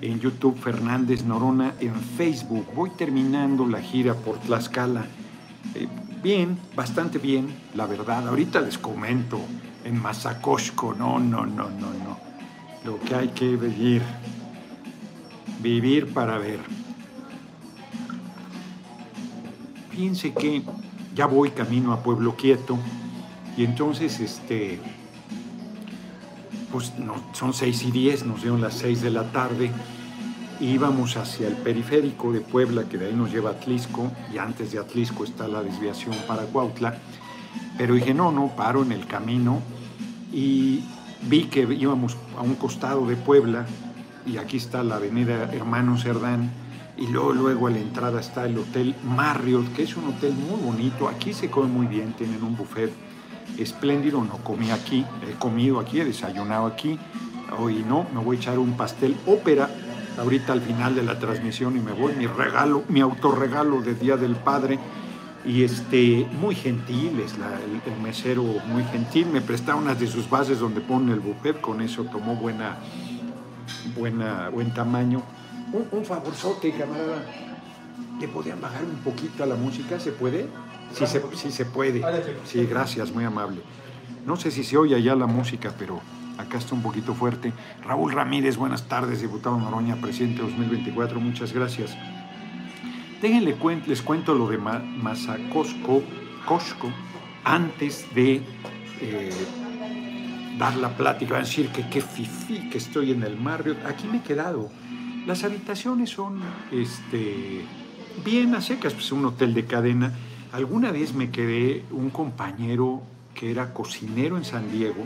en YouTube Fernández Norona, en Facebook. Voy terminando la gira por Tlaxcala. Eh, bien, bastante bien, la verdad. Ahorita les comento en Mazacosco, no, no, no, no, no. Lo que hay que vivir, vivir para ver. Fíjense que ya voy camino a Pueblo Quieto y entonces este pues no, son seis y diez, nos dieron las seis de la tarde, íbamos hacia el periférico de Puebla, que de ahí nos lleva a Atlisco, y antes de Atlisco está la desviación para Cuautla, pero dije, no, no, paro en el camino, y vi que íbamos a un costado de Puebla, y aquí está la avenida Hermano Cerdán, y luego, luego a la entrada está el Hotel Marriott, que es un hotel muy bonito, aquí se come muy bien, tienen un buffet espléndido, no comí aquí, he comido aquí, he desayunado aquí, hoy no, me voy a echar un pastel ópera ahorita al final de la transmisión y me voy, mi regalo, mi autorregalo de Día del Padre, y este, muy gentil, es el, mesero muy gentil, me presta unas de sus bases donde pone el buffet, con eso tomó buena, buena, buen tamaño. Un, un favorzote, camarada, ¿le podían bajar un poquito a la música? ¿Se puede? Sí se, sí se puede. Sí, gracias, muy amable. No sé si se oye allá la música, pero acá está un poquito fuerte. Raúl Ramírez, buenas tardes, diputado Noroña, presidente 2024, muchas gracias. Déjenle les cuento lo de Mazacosco, Cosco, antes de eh, dar la plática. Van a decir que qué fifí, que estoy en el Marriott. Aquí me he quedado. Las habitaciones son este, bien a secas, pues un hotel de cadena Alguna vez me quedé un compañero que era cocinero en San Diego,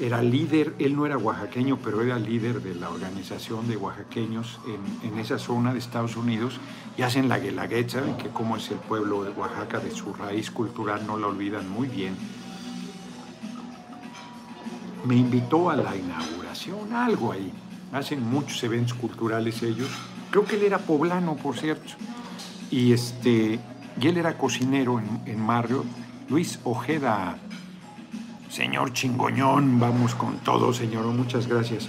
era líder, él no era oaxaqueño, pero era líder de la organización de oaxaqueños en, esa zona de Estados Unidos y hacen la guelaguetza, saben que como es el pueblo de Oaxaca, de su raíz cultural, no la olvidan muy bien. Me invitó a la inauguración, algo ahí. Hacen muchos eventos culturales ellos. Creo que él era poblano, por cierto. Y este, y él era cocinero en, en Marrio. Luis Ojeda, señor chingoñón, vamos con todo, señor, muchas gracias.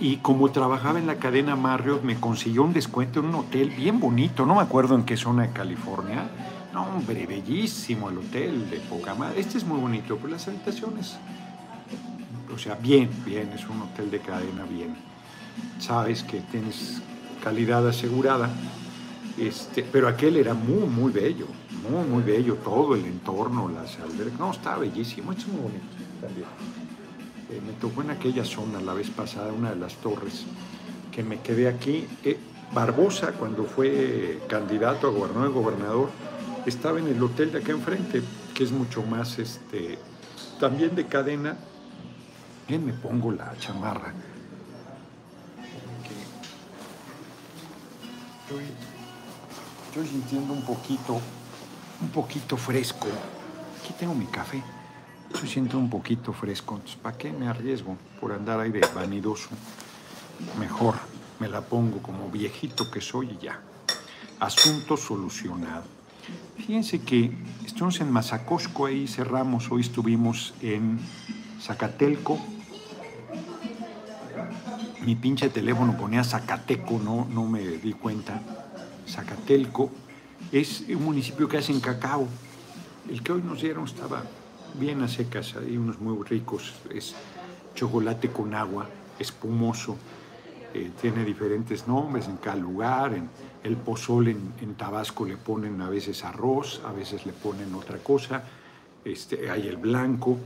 Y como trabajaba en la cadena Marriott, me consiguió un descuento en un hotel bien bonito, no me acuerdo en qué zona de California. No, hombre, bellísimo el hotel de poca Este es muy bonito, pero las habitaciones, o sea, bien, bien, es un hotel de cadena bien. Sabes que tienes calidad asegurada este, pero aquel era muy, muy bello, muy, muy bello, todo el entorno, las albercas, no, estaba bellísimo, es muy bonito también. Eh, me tocó en aquella zona la vez pasada, una de las torres, que me quedé aquí. Eh, Barbosa, cuando fue candidato a gobernador, gobernador, estaba en el hotel de acá enfrente, que es mucho más, este, también de cadena. Bien, me pongo la chamarra. Estoy sintiendo un poquito, un poquito fresco. Aquí tengo mi café. Estoy sintiendo un poquito fresco. Entonces, ¿para qué me arriesgo por andar ahí de vanidoso? Mejor me la pongo como viejito que soy y ya. Asunto solucionado. Fíjense que estamos en Mazacosco, ahí cerramos. Hoy estuvimos en Zacatelco. Mi pinche teléfono ponía Zacateco, no, no me di cuenta. Zacatelco, es un municipio que hacen cacao. El que hoy nos dieron estaba bien a secas, hay unos muy ricos, es chocolate con agua, espumoso, eh, tiene diferentes nombres en cada lugar, en el pozol en, Tabasco le ponen a veces arroz, a veces le ponen otra cosa, este, hay el blanco,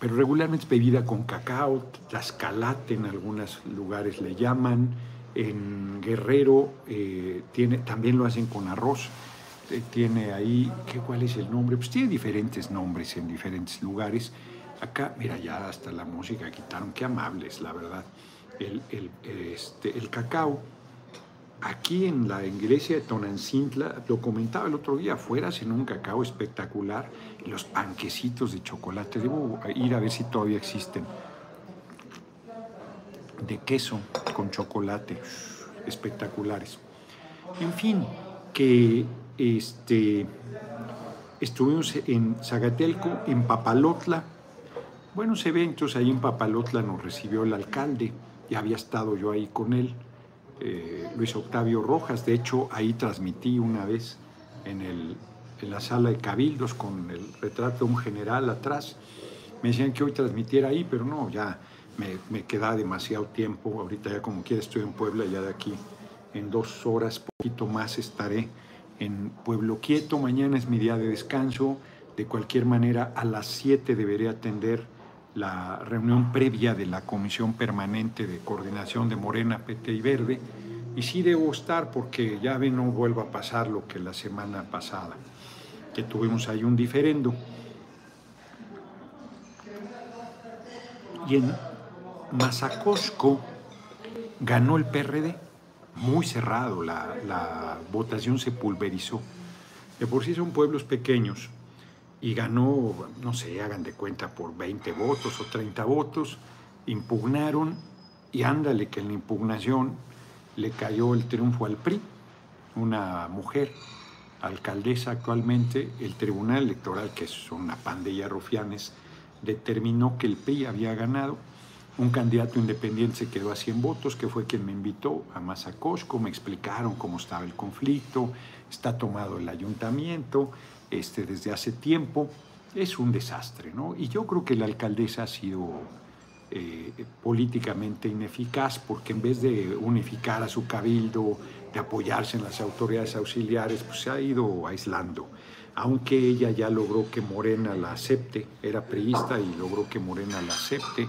pero regularmente es bebida con cacao, tlaxcalate en algunos lugares le llaman, en Guerrero eh, tiene, también lo hacen con arroz. Eh, tiene ahí, ¿qué, ¿cuál es el nombre? Pues tiene diferentes nombres en diferentes lugares. Acá, mira, ya hasta la música quitaron, qué amables, la verdad. El, el, este, el cacao, aquí en la iglesia de Tonancintla, lo comentaba el otro día, afuera hacen un cacao espectacular, los panquecitos de chocolate, debo ir a ver si todavía existen de queso con chocolate, espectaculares. En fin, que este, estuvimos en Zagatelco, en Papalotla. Buenos eventos, ahí en Papalotla nos recibió el alcalde, ya había estado yo ahí con él, eh, Luis Octavio Rojas, de hecho ahí transmití una vez en, el, en la sala de cabildos con el retrato de un general atrás, me decían que hoy transmitiera ahí, pero no, ya me, queda demasiado tiempo, ahorita ya como quiera estoy en Puebla, ya de aquí en dos horas, poquito más estaré en Pueblo Quieto, mañana es mi día de descanso, de cualquier manera, a las 7 deberé atender la reunión previa de la Comisión Permanente de Coordinación de Morena, PT y Verde. Y sí debo estar porque ya ve, no vuelva a pasar lo que la semana pasada, que tuvimos ahí un diferendo. Y en Mazacosco ganó el PRD, muy cerrado, la, votación se pulverizó. De por sí son pueblos pequeños, y ganó, no sé, hagan de cuenta, por 20 votos o 30 votos, impugnaron y ándale que en la impugnación le cayó el triunfo al PRI, una mujer, alcaldesa actualmente, el Tribunal Electoral, que es una pandilla rufianes, determinó que el PRI había ganado. Un candidato independiente se quedó a 100 votos, que fue quien me invitó a Mazacosco, me explicaron cómo estaba el conflicto, está tomado el ayuntamiento, este, desde hace tiempo, es un desastre, ¿no? Y yo creo que la alcaldesa ha sido eh, políticamente ineficaz porque en vez de unificar a su cabildo, de apoyarse en las autoridades auxiliares, pues se ha ido aislando. Aunque ella ya logró que Morena la acepte, era priista y logró que Morena la acepte,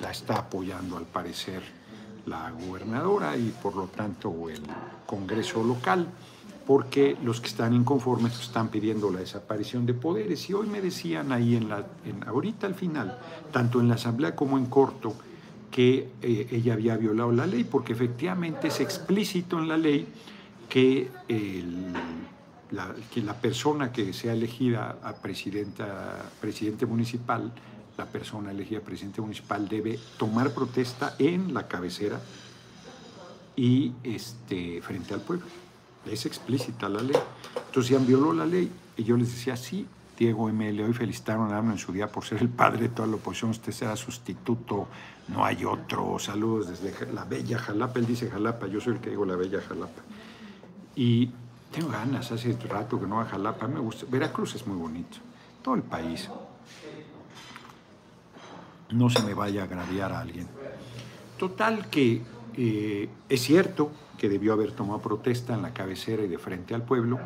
la está apoyando al parecer la gobernadora y por lo tanto el Congreso local porque los que están inconformes están pidiendo la desaparición de poderes. Y hoy me decían ahí, en la, ahorita al final, tanto en la Asamblea como en corto, que eh, ella había violado la ley, porque efectivamente es explícito en la ley que, la, que la persona que sea elegida a presidenta, presidente municipal, la persona elegida presidente municipal debe tomar protesta en la cabecera y este, frente al pueblo. Es explícita la ley. Entonces, ya violó la ley. Y yo les decía, sí, Diego ML, hoy felicitaron a AMLO en su día por ser el padre de toda la oposición. Usted será sustituto, no hay otro. Saludos desde la bella Jalapa. Él dice Jalapa, yo soy el que digo la bella Jalapa. Y tengo ganas, hace rato que no a Jalapa. Me gusta. Veracruz es muy bonito. Todo el país. No se me vaya a agraviar a alguien. Total que eh, es cierto que debió haber tomado protesta en la cabecera y de frente al pueblo,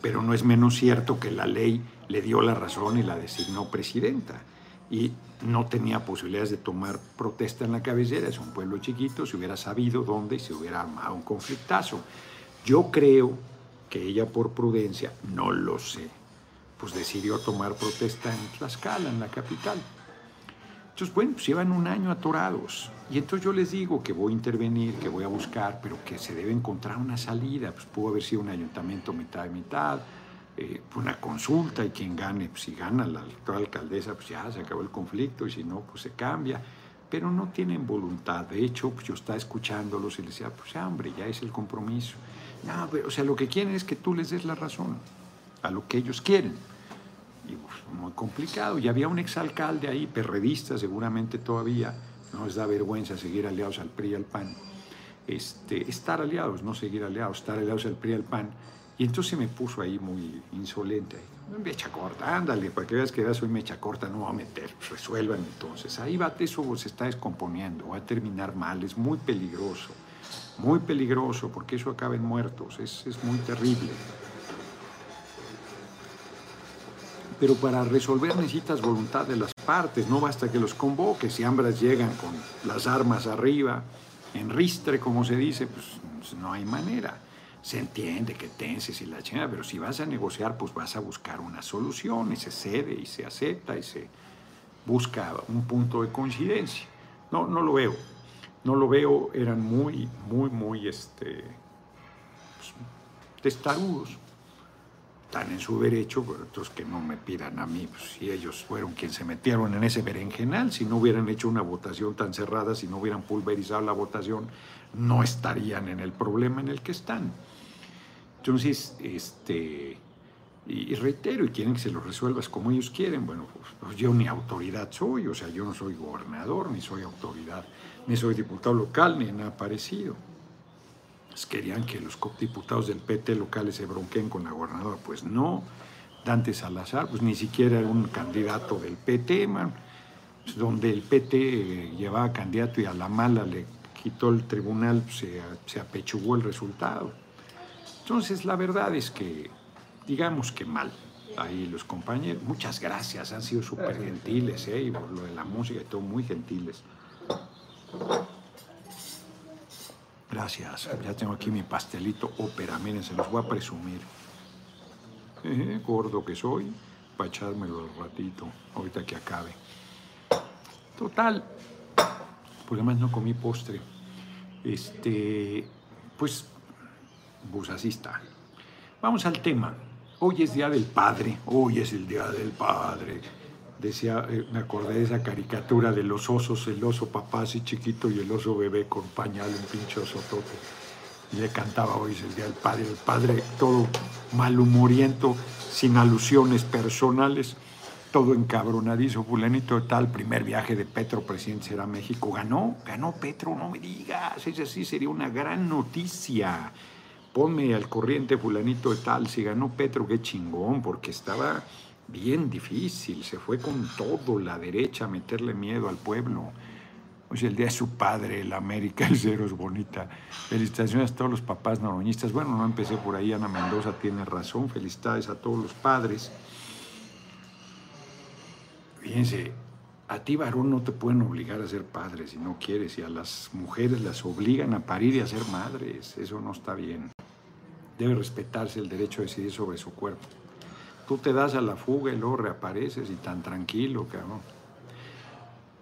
pero no es menos cierto que la ley le dio la razón y la designó presidenta. Y no tenía posibilidades de tomar protesta en la cabecera, es un pueblo chiquito, se hubiera sabido dónde y se hubiera armado un conflictazo. Yo creo que ella por prudencia, no lo sé, pues decidió tomar protesta en Tlaxcala, en la capital. Entonces, bueno, pues llevan un año atorados. Y entonces yo les digo que voy a intervenir, que voy a buscar, pero que se debe encontrar una salida. Pues pudo haber sido un ayuntamiento mitad de mitad, eh, una consulta y quien gane, pues si gana la actual alcaldesa, pues ya se acabó el conflicto y si no, pues se cambia. Pero no tienen voluntad. De hecho, pues yo estaba escuchándolos y les decía, pues ya, ya es el compromiso. No, pero, o sea, lo que quieren es que tú les des la razón a lo que ellos quieren y muy complicado. Y había un exalcalde ahí, perredista seguramente todavía, no les da vergüenza seguir aliados al PRI y al PAN. Este, estar aliados, no seguir aliados, estar aliados al PRI y al PAN. Y entonces se me puso ahí muy insolente. Mecha corta, ándale, para que veas que soy mecha corta, no va a meter, resuelvan entonces. Ahí va, eso se está descomponiendo, va a terminar mal, es muy peligroso, muy peligroso, porque eso acaba en muertos, es, es muy terrible. Pero para resolver necesitas voluntad de las partes, no basta que los convoques, si ambas llegan con las armas arriba, en ristre, como se dice, pues, pues no hay manera. Se entiende que tenses y la chingada, pero si vas a negociar, pues vas a buscar una solución y se cede y se acepta y se busca un punto de coincidencia. No, no lo veo. No lo veo, eran muy, muy, muy este, pues, testarudos están en su derecho, pero otros que no me pidan a mí, pues, si ellos fueron quienes se metieron en ese berenjenal, si no hubieran hecho una votación tan cerrada, si no hubieran pulverizado la votación, no estarían en el problema en el que están. Entonces, este, y, reitero, y quieren que se lo resuelvas como ellos quieren, bueno, pues, pues, yo ni autoridad soy, o sea, yo no soy gobernador, ni soy autoridad ni soy diputado local, ni nada parecido. Querían que los diputados del PT locales se bronqueen con la gobernadora. Pues no. Dante Salazar, pues ni siquiera era un candidato del PT. Pues donde el PT eh, llevaba candidato y a la mala le quitó el tribunal, pues, se, se apechugó el resultado. Entonces, la verdad es que, digamos que mal. Ahí los compañeros, muchas gracias, han sido súper gentiles, ¿eh? y por lo de la música y todo, muy gentiles. Gracias. Ya tengo aquí mi pastelito ópera. Miren, se los voy a presumir. Gordo que soy, para echármelo al ratito, ahorita que acabe. Total. Pues además no comí postre. Este, pues, pues. Vamos al tema. Hoy es Día del Padre. Hoy es el Día del Padre decía, eh, me acordé de esa caricatura de los osos, el oso papá así chiquito y el oso bebé con pañal, un pinche tote. Y le cantaba hoy el Día del Padre, el padre todo malhumoriento, sin alusiones personales, todo encabronadizo, fulanito de tal, primer viaje de Petro, presidente será México, ganó, ganó Petro, no me digas, es así, sería una gran noticia. Ponme al corriente fulanito de tal, si ganó Petro, qué chingón, porque estaba bien difícil, se fue con todo la derecha a meterle miedo al pueblo. Hoy el día de su padre, la América, el cero es bonita. Felicitaciones a todos los papás noroñistas. Bueno, no empecé por ahí, Ana Mendoza tiene razón. Felicidades a todos los padres. Fíjense, a ti varón no te pueden obligar a ser padre si no quieres, y a las mujeres las obligan a parir y a ser madres. Eso no está bien. Debe respetarse el derecho a decidir sobre su cuerpo. Tú te das a la fuga y luego reapareces y tan tranquilo, cabrón.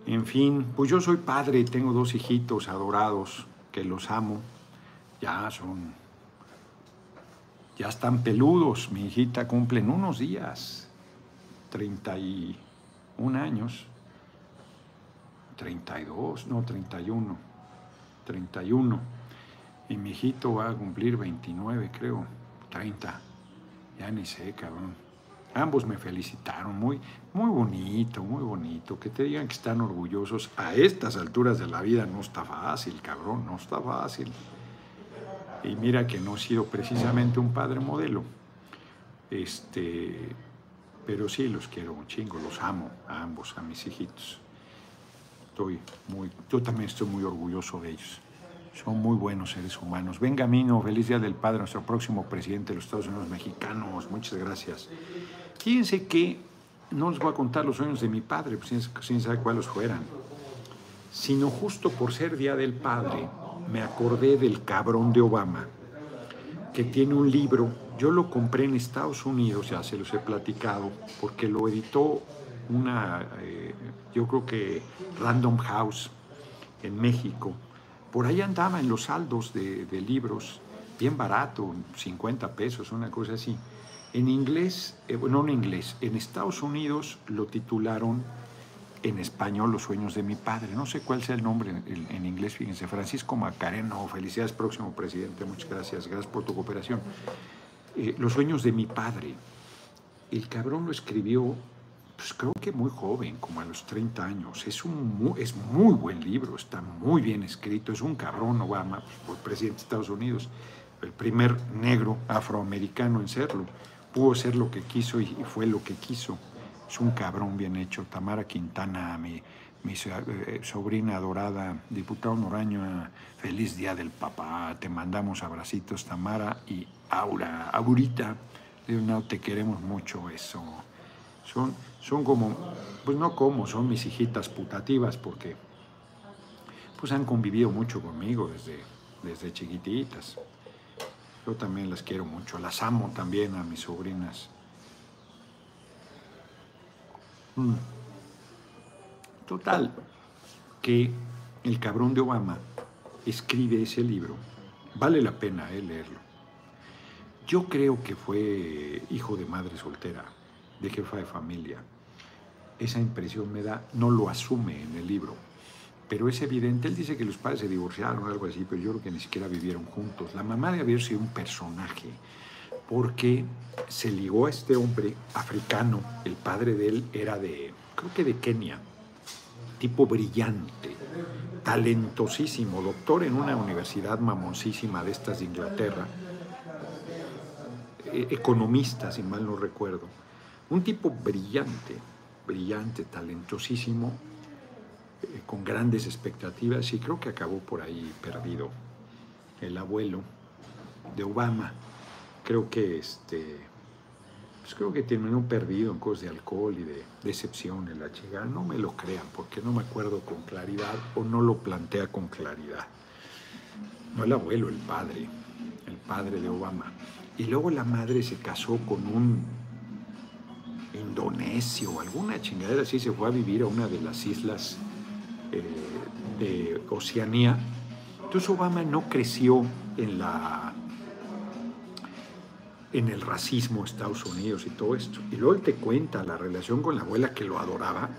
En fin, pues yo soy padre y tengo dos hijitos adorados que los amo. Ya son, ya están peludos. Mi hijita cumple en unos días 31 años. 32, no, 31. 31. Y mi hijito va a cumplir 29, creo. 30. Ya ni sé, cabrón. Ambos me felicitaron, muy, muy bonito, muy bonito. Que te digan que están orgullosos a estas alturas de la vida no está fácil, cabrón, no está fácil. Y mira que no he sido precisamente un padre modelo. Este, pero sí los quiero un chingo, los amo a ambos, a mis hijitos. Estoy muy, yo también estoy muy orgulloso de ellos. Son muy buenos seres humanos. Benjamino, feliz día del Padre, nuestro próximo presidente de los Estados Unidos mexicanos. Muchas gracias. Fíjense que no les voy a contar los sueños de mi padre, pues sin saber cuáles fueran, sino justo por ser Día del Padre, me acordé del cabrón de Obama, que tiene un libro, yo lo compré en Estados Unidos, ya se los he platicado, porque lo editó una, eh, yo creo que Random House en México. Por ahí andaba en los saldos de, libros, bien barato, 50 pesos, una cosa así. En inglés, eh, no en inglés, en Estados Unidos lo titularon en español Los sueños de mi padre. No sé cuál sea el nombre en, inglés, fíjense, Francisco Macareno, felicidades próximo presidente, muchas gracias, gracias por tu cooperación. Eh, los sueños de mi padre. El cabrón lo escribió, pues creo que muy joven, como a los 30 años. Es un es muy buen libro, está muy bien escrito, es un cabrón Obama, por presidente de Estados Unidos, el primer negro afroamericano en serlo pudo ser lo que quiso y, fue lo que quiso. Es un cabrón bien hecho. Tamara Quintana, mi, mi eh, sobrina adorada, diputado Noraño, feliz día del papá. Te mandamos abracitos, Tamara y Aura. Aurita, no te queremos mucho eso. Son, son como, pues no como, son mis hijitas putativas porque pues han convivido mucho conmigo desde, desde chiquititas. Yo también las quiero mucho, las amo también a mis sobrinas. Mm. Total, que el cabrón de Obama escribe ese libro. Vale la pena eh, leerlo. Yo creo que fue hijo de madre soltera, de jefa de familia. Esa impresión me da, no lo asume en el libro, pero es evidente, él dice que los padres se divorciaron o algo así, pero yo creo que ni siquiera vivieron juntos. La mamá de haber sido un personaje, porque se ligó a este hombre africano, el padre de él era de, creo que de Kenia, tipo brillante, talentosísimo, doctor en una universidad mamoncísima de estas de Inglaterra, e, economista, si mal no recuerdo. Un tipo brillante, brillante, talentosísimo, eh, con grandes expectativas y creo que acabó por ahí perdido. El abuelo de Obama, creo que este, pues creo que terminó perdido en cosas de alcohol y de decepción en la chica. No me lo crean porque no me acuerdo con claridad o no lo plantea con claridad. No el abuelo, el padre, el padre de Obama. Y luego la madre se casó con un indonesio alguna chingadera así, se fue a vivir a una de las islas eh, de Oceanía. Entonces Obama no creció en la en el racismo Estados Unidos y todo esto. Y luego él te cuenta la relación con la abuela que lo adoraba,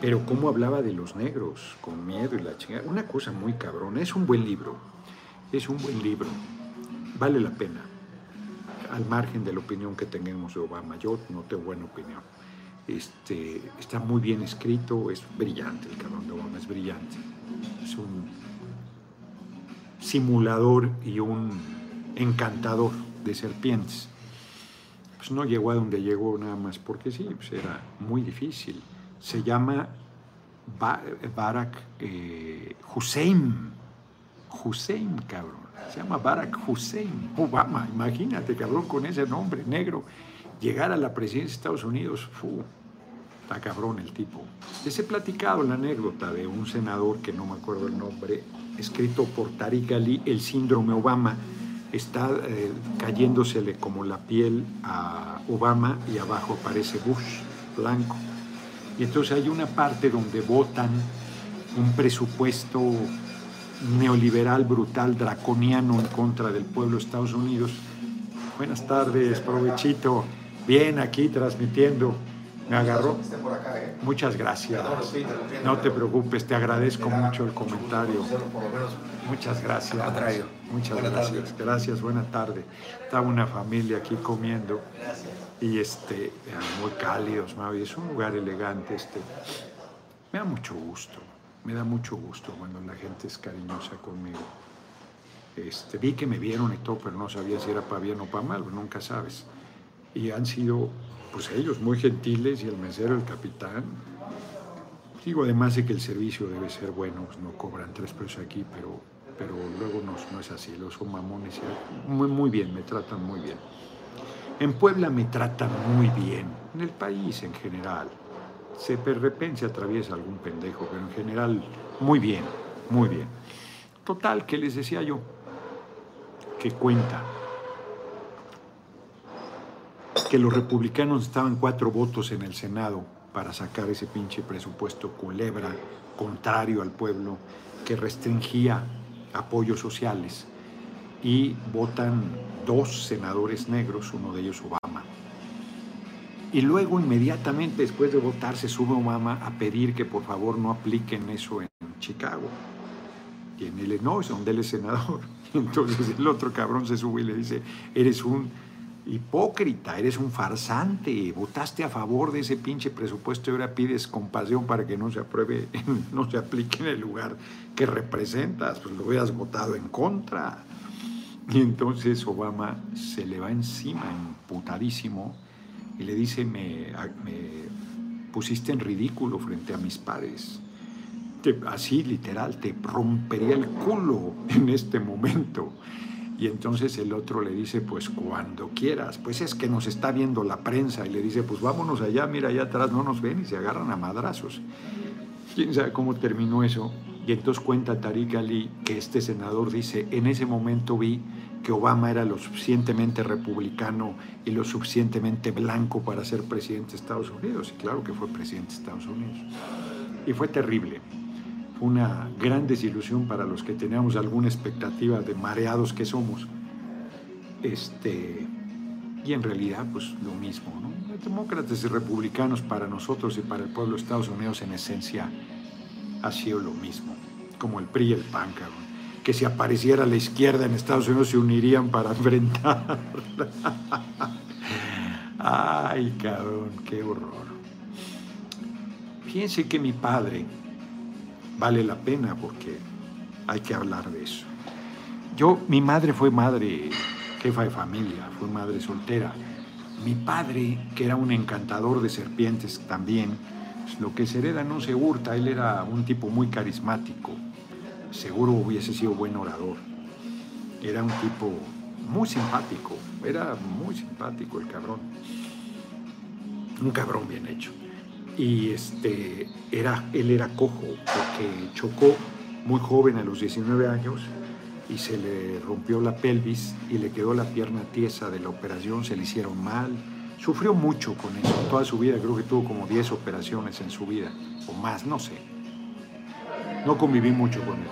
pero cómo hablaba de los negros, con miedo y la chingada. Una cosa muy cabrona. Es un buen libro. Es un buen libro. Vale la pena. Al margen de la opinión que tengamos de Obama. Yo no tengo buena opinión. Este, está muy bien escrito, es brillante el cabrón de Obama, es brillante. Es un simulador y un encantador de serpientes. Pues no llegó a donde llegó nada más porque sí, pues era muy difícil. Se llama Barack eh, Hussein. Hussein, cabrón. Se llama Barack Hussein. Obama, imagínate, cabrón, con ese nombre negro. Llegar a la presidencia de Estados Unidos, fu, está cabrón el tipo. Les he platicado la anécdota de un senador que no me acuerdo el nombre, escrito por Tariq Ali, El síndrome Obama está eh, cayéndosele como la piel a Obama y abajo aparece Bush, blanco. Y entonces hay una parte donde votan un presupuesto neoliberal, brutal, draconiano en contra del pueblo de Estados Unidos. Buenas tardes, provechito. Bien, aquí transmitiendo. Me agarró. Muchas gracias. No te preocupes, te agradezco mucho el comentario. Muchas gracias. Muchas gracias. Gracias, buena tarde. Estaba una familia aquí comiendo y este, muy cálidos, es un lugar elegante. Este. Me da mucho gusto, me da mucho gusto cuando la gente es cariñosa conmigo. Este, vi que me vieron y todo, pero no sabía si era para bien o para mal, nunca sabes. Y han sido, pues ellos, muy gentiles y el mesero, el capitán. Digo, además de que el servicio debe ser bueno, pues no cobran tres pesos aquí, pero pero luego no, no es así, los son mamones. Muy, muy bien, me tratan muy bien. En Puebla me tratan muy bien, en el país en general. Se de repente se atraviesa algún pendejo, pero en general muy bien, muy bien. Total, ¿qué les decía yo? Que cuenta que los republicanos estaban cuatro votos en el Senado para sacar ese pinche presupuesto culebra contrario al pueblo que restringía apoyos sociales y votan dos senadores negros, uno de ellos Obama. Y luego inmediatamente después de votar se sube Obama a pedir que por favor no apliquen eso en Chicago. Y en Illinois, donde él es senador. Entonces el otro cabrón se sube y le dice, eres un hipócrita, eres un farsante, votaste a favor de ese pinche presupuesto y ahora pides compasión para que no se apruebe, no se aplique en el lugar que representas, pues lo hubieras votado en contra. Y entonces Obama se le va encima, emputadísimo, y le dice, me, me pusiste en ridículo frente a mis pares. así literal, te rompería el culo en este momento. Y entonces el otro le dice, pues cuando quieras, pues es que nos está viendo la prensa y le dice, pues vámonos allá, mira allá atrás, no nos ven y se agarran a madrazos. ¿Quién sabe cómo terminó eso? Y entonces cuenta Tariq Ali que este senador dice, en ese momento vi que Obama era lo suficientemente republicano y lo suficientemente blanco para ser presidente de Estados Unidos. Y claro que fue presidente de Estados Unidos. Y fue terrible una gran desilusión para los que teníamos alguna expectativa de mareados que somos. Este, y en realidad, pues lo mismo. Demócratas y republicanos para nosotros y para el pueblo de Estados Unidos en esencia ha sido lo mismo, como el PRI y el PAN, que si apareciera la izquierda en Estados Unidos se unirían para enfrentar. Ay, cabrón, qué horror. Fíjense que mi padre, vale la pena porque hay que hablar de eso. Yo, mi madre fue madre, jefa de familia, fue madre soltera. Mi padre, que era un encantador de serpientes también, pues, lo que se hereda no se hurta, él era un tipo muy carismático, seguro hubiese sido buen orador. Era un tipo muy simpático, era muy simpático el cabrón. Un cabrón bien hecho. Y este, era, él era cojo porque chocó muy joven a los 19 años y se le rompió la pelvis y le quedó la pierna tiesa de la operación, se le hicieron mal. Sufrió mucho con eso, toda su vida, creo que tuvo como 10 operaciones en su vida, o más, no sé. No conviví mucho con él.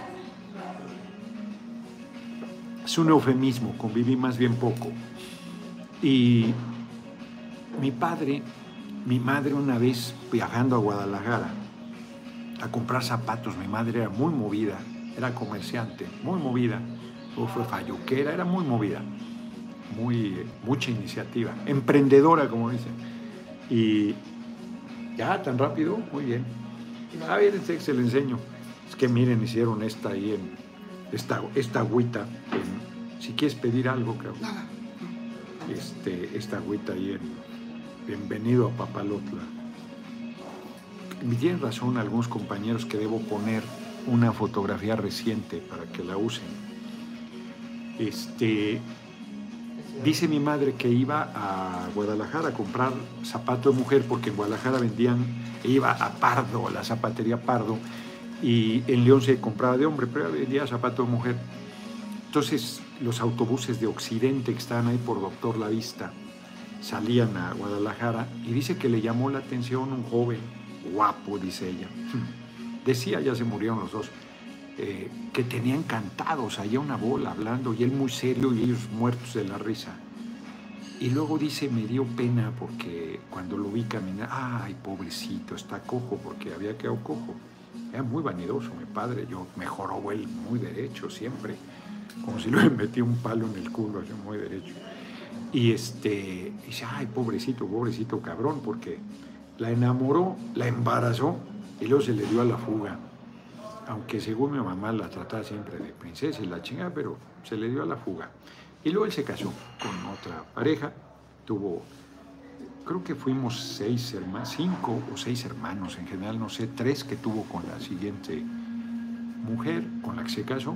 Es un eufemismo, conviví más bien poco. Y mi padre, mi madre una vez viajando a Guadalajara a comprar zapatos, mi madre era muy movida, era comerciante, muy movida, o fue falluquera, era muy movida, muy, mucha iniciativa, emprendedora, como dicen. Y ya, tan rápido, muy bien. A ver, se le enseño. Es que miren, hicieron esta ahí en esta, esta agüita. si quieres pedir algo, creo. Este, esta agüita ahí en Bienvenido a Papalotla. Me tienen razón algunos compañeros que debo poner una fotografía reciente para que la usen. Este, dice mi madre que iba a Guadalajara a comprar zapato de mujer porque en Guadalajara vendían, iba a Pardo, a la zapatería Pardo, y en León se compraba de hombre, pero vendía zapato de mujer. Entonces los autobuses de Occidente que estaban ahí por Doctor La Vista salían a Guadalajara y dice que le llamó la atención un joven guapo, dice ella. Decía, ya se murieron los dos, eh, que tenía encantados, allá una bola hablando y él muy serio y ellos muertos de la risa. Y luego dice, me dio pena porque cuando lo vi caminar, ay, pobrecito, está cojo porque había quedado cojo. Era muy vanidoso mi padre, yo mejoró él muy derecho siempre, como si le metí un palo en el culo, yo muy derecho. Y este, dice, ay, pobrecito, pobrecito cabrón, porque la enamoró, la embarazó y luego se le dio a la fuga. Aunque según mi mamá la trataba siempre de princesa y la chingada, pero se le dio a la fuga. Y luego él se casó con otra pareja, tuvo, creo que fuimos seis hermanos, cinco o seis hermanos en general, no sé, tres que tuvo con la siguiente mujer con la que se casó,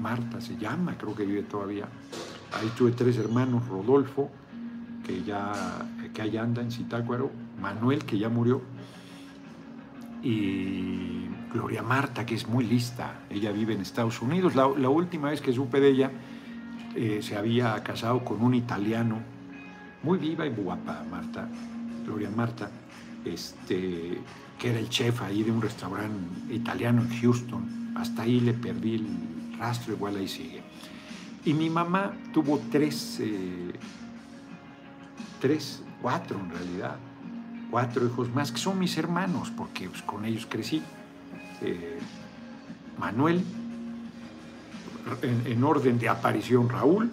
Marta se llama, creo que vive todavía. Ahí tuve tres hermanos, Rodolfo, que ya que allá anda en Zitácuaro, Manuel, que ya murió, y Gloria Marta, que es muy lista, ella vive en Estados Unidos. La, última vez que supe de ella, eh, se había casado con un italiano, muy viva y guapa, Marta, Gloria Marta, este, que era el chef ahí de un restaurante italiano en Houston. Hasta ahí le perdí el rastro, igual ahí sigue. Y mi mamá tuvo tres, eh, tres, cuatro en realidad, cuatro hijos más, que son mis hermanos, porque pues, con ellos crecí. Eh, Manuel, en, orden de aparición Raúl,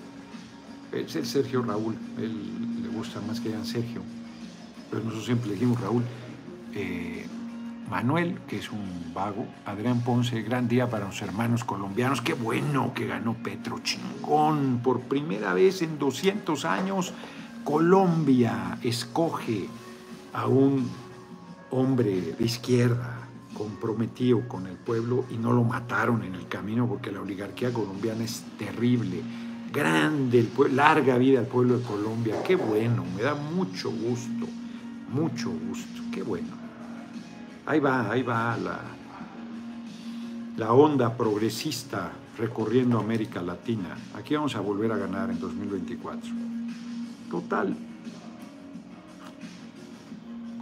es el Sergio Raúl, le gusta más que digan Sergio, pero nosotros siempre le dijimos Raúl. Eh, Manuel, que es un vago, Adrián Ponce, gran día para los hermanos colombianos, qué bueno que ganó Petro, chingón, por primera vez en 200 años Colombia escoge a un hombre de izquierda comprometido con el pueblo y no lo mataron en el camino porque la oligarquía colombiana es terrible. Grande, el larga vida al pueblo de Colombia. Qué bueno, me da mucho gusto, mucho gusto, qué bueno. Ahí va, ahí va la, la onda progresista recorriendo América Latina. Aquí vamos a volver a ganar en 2024. Total.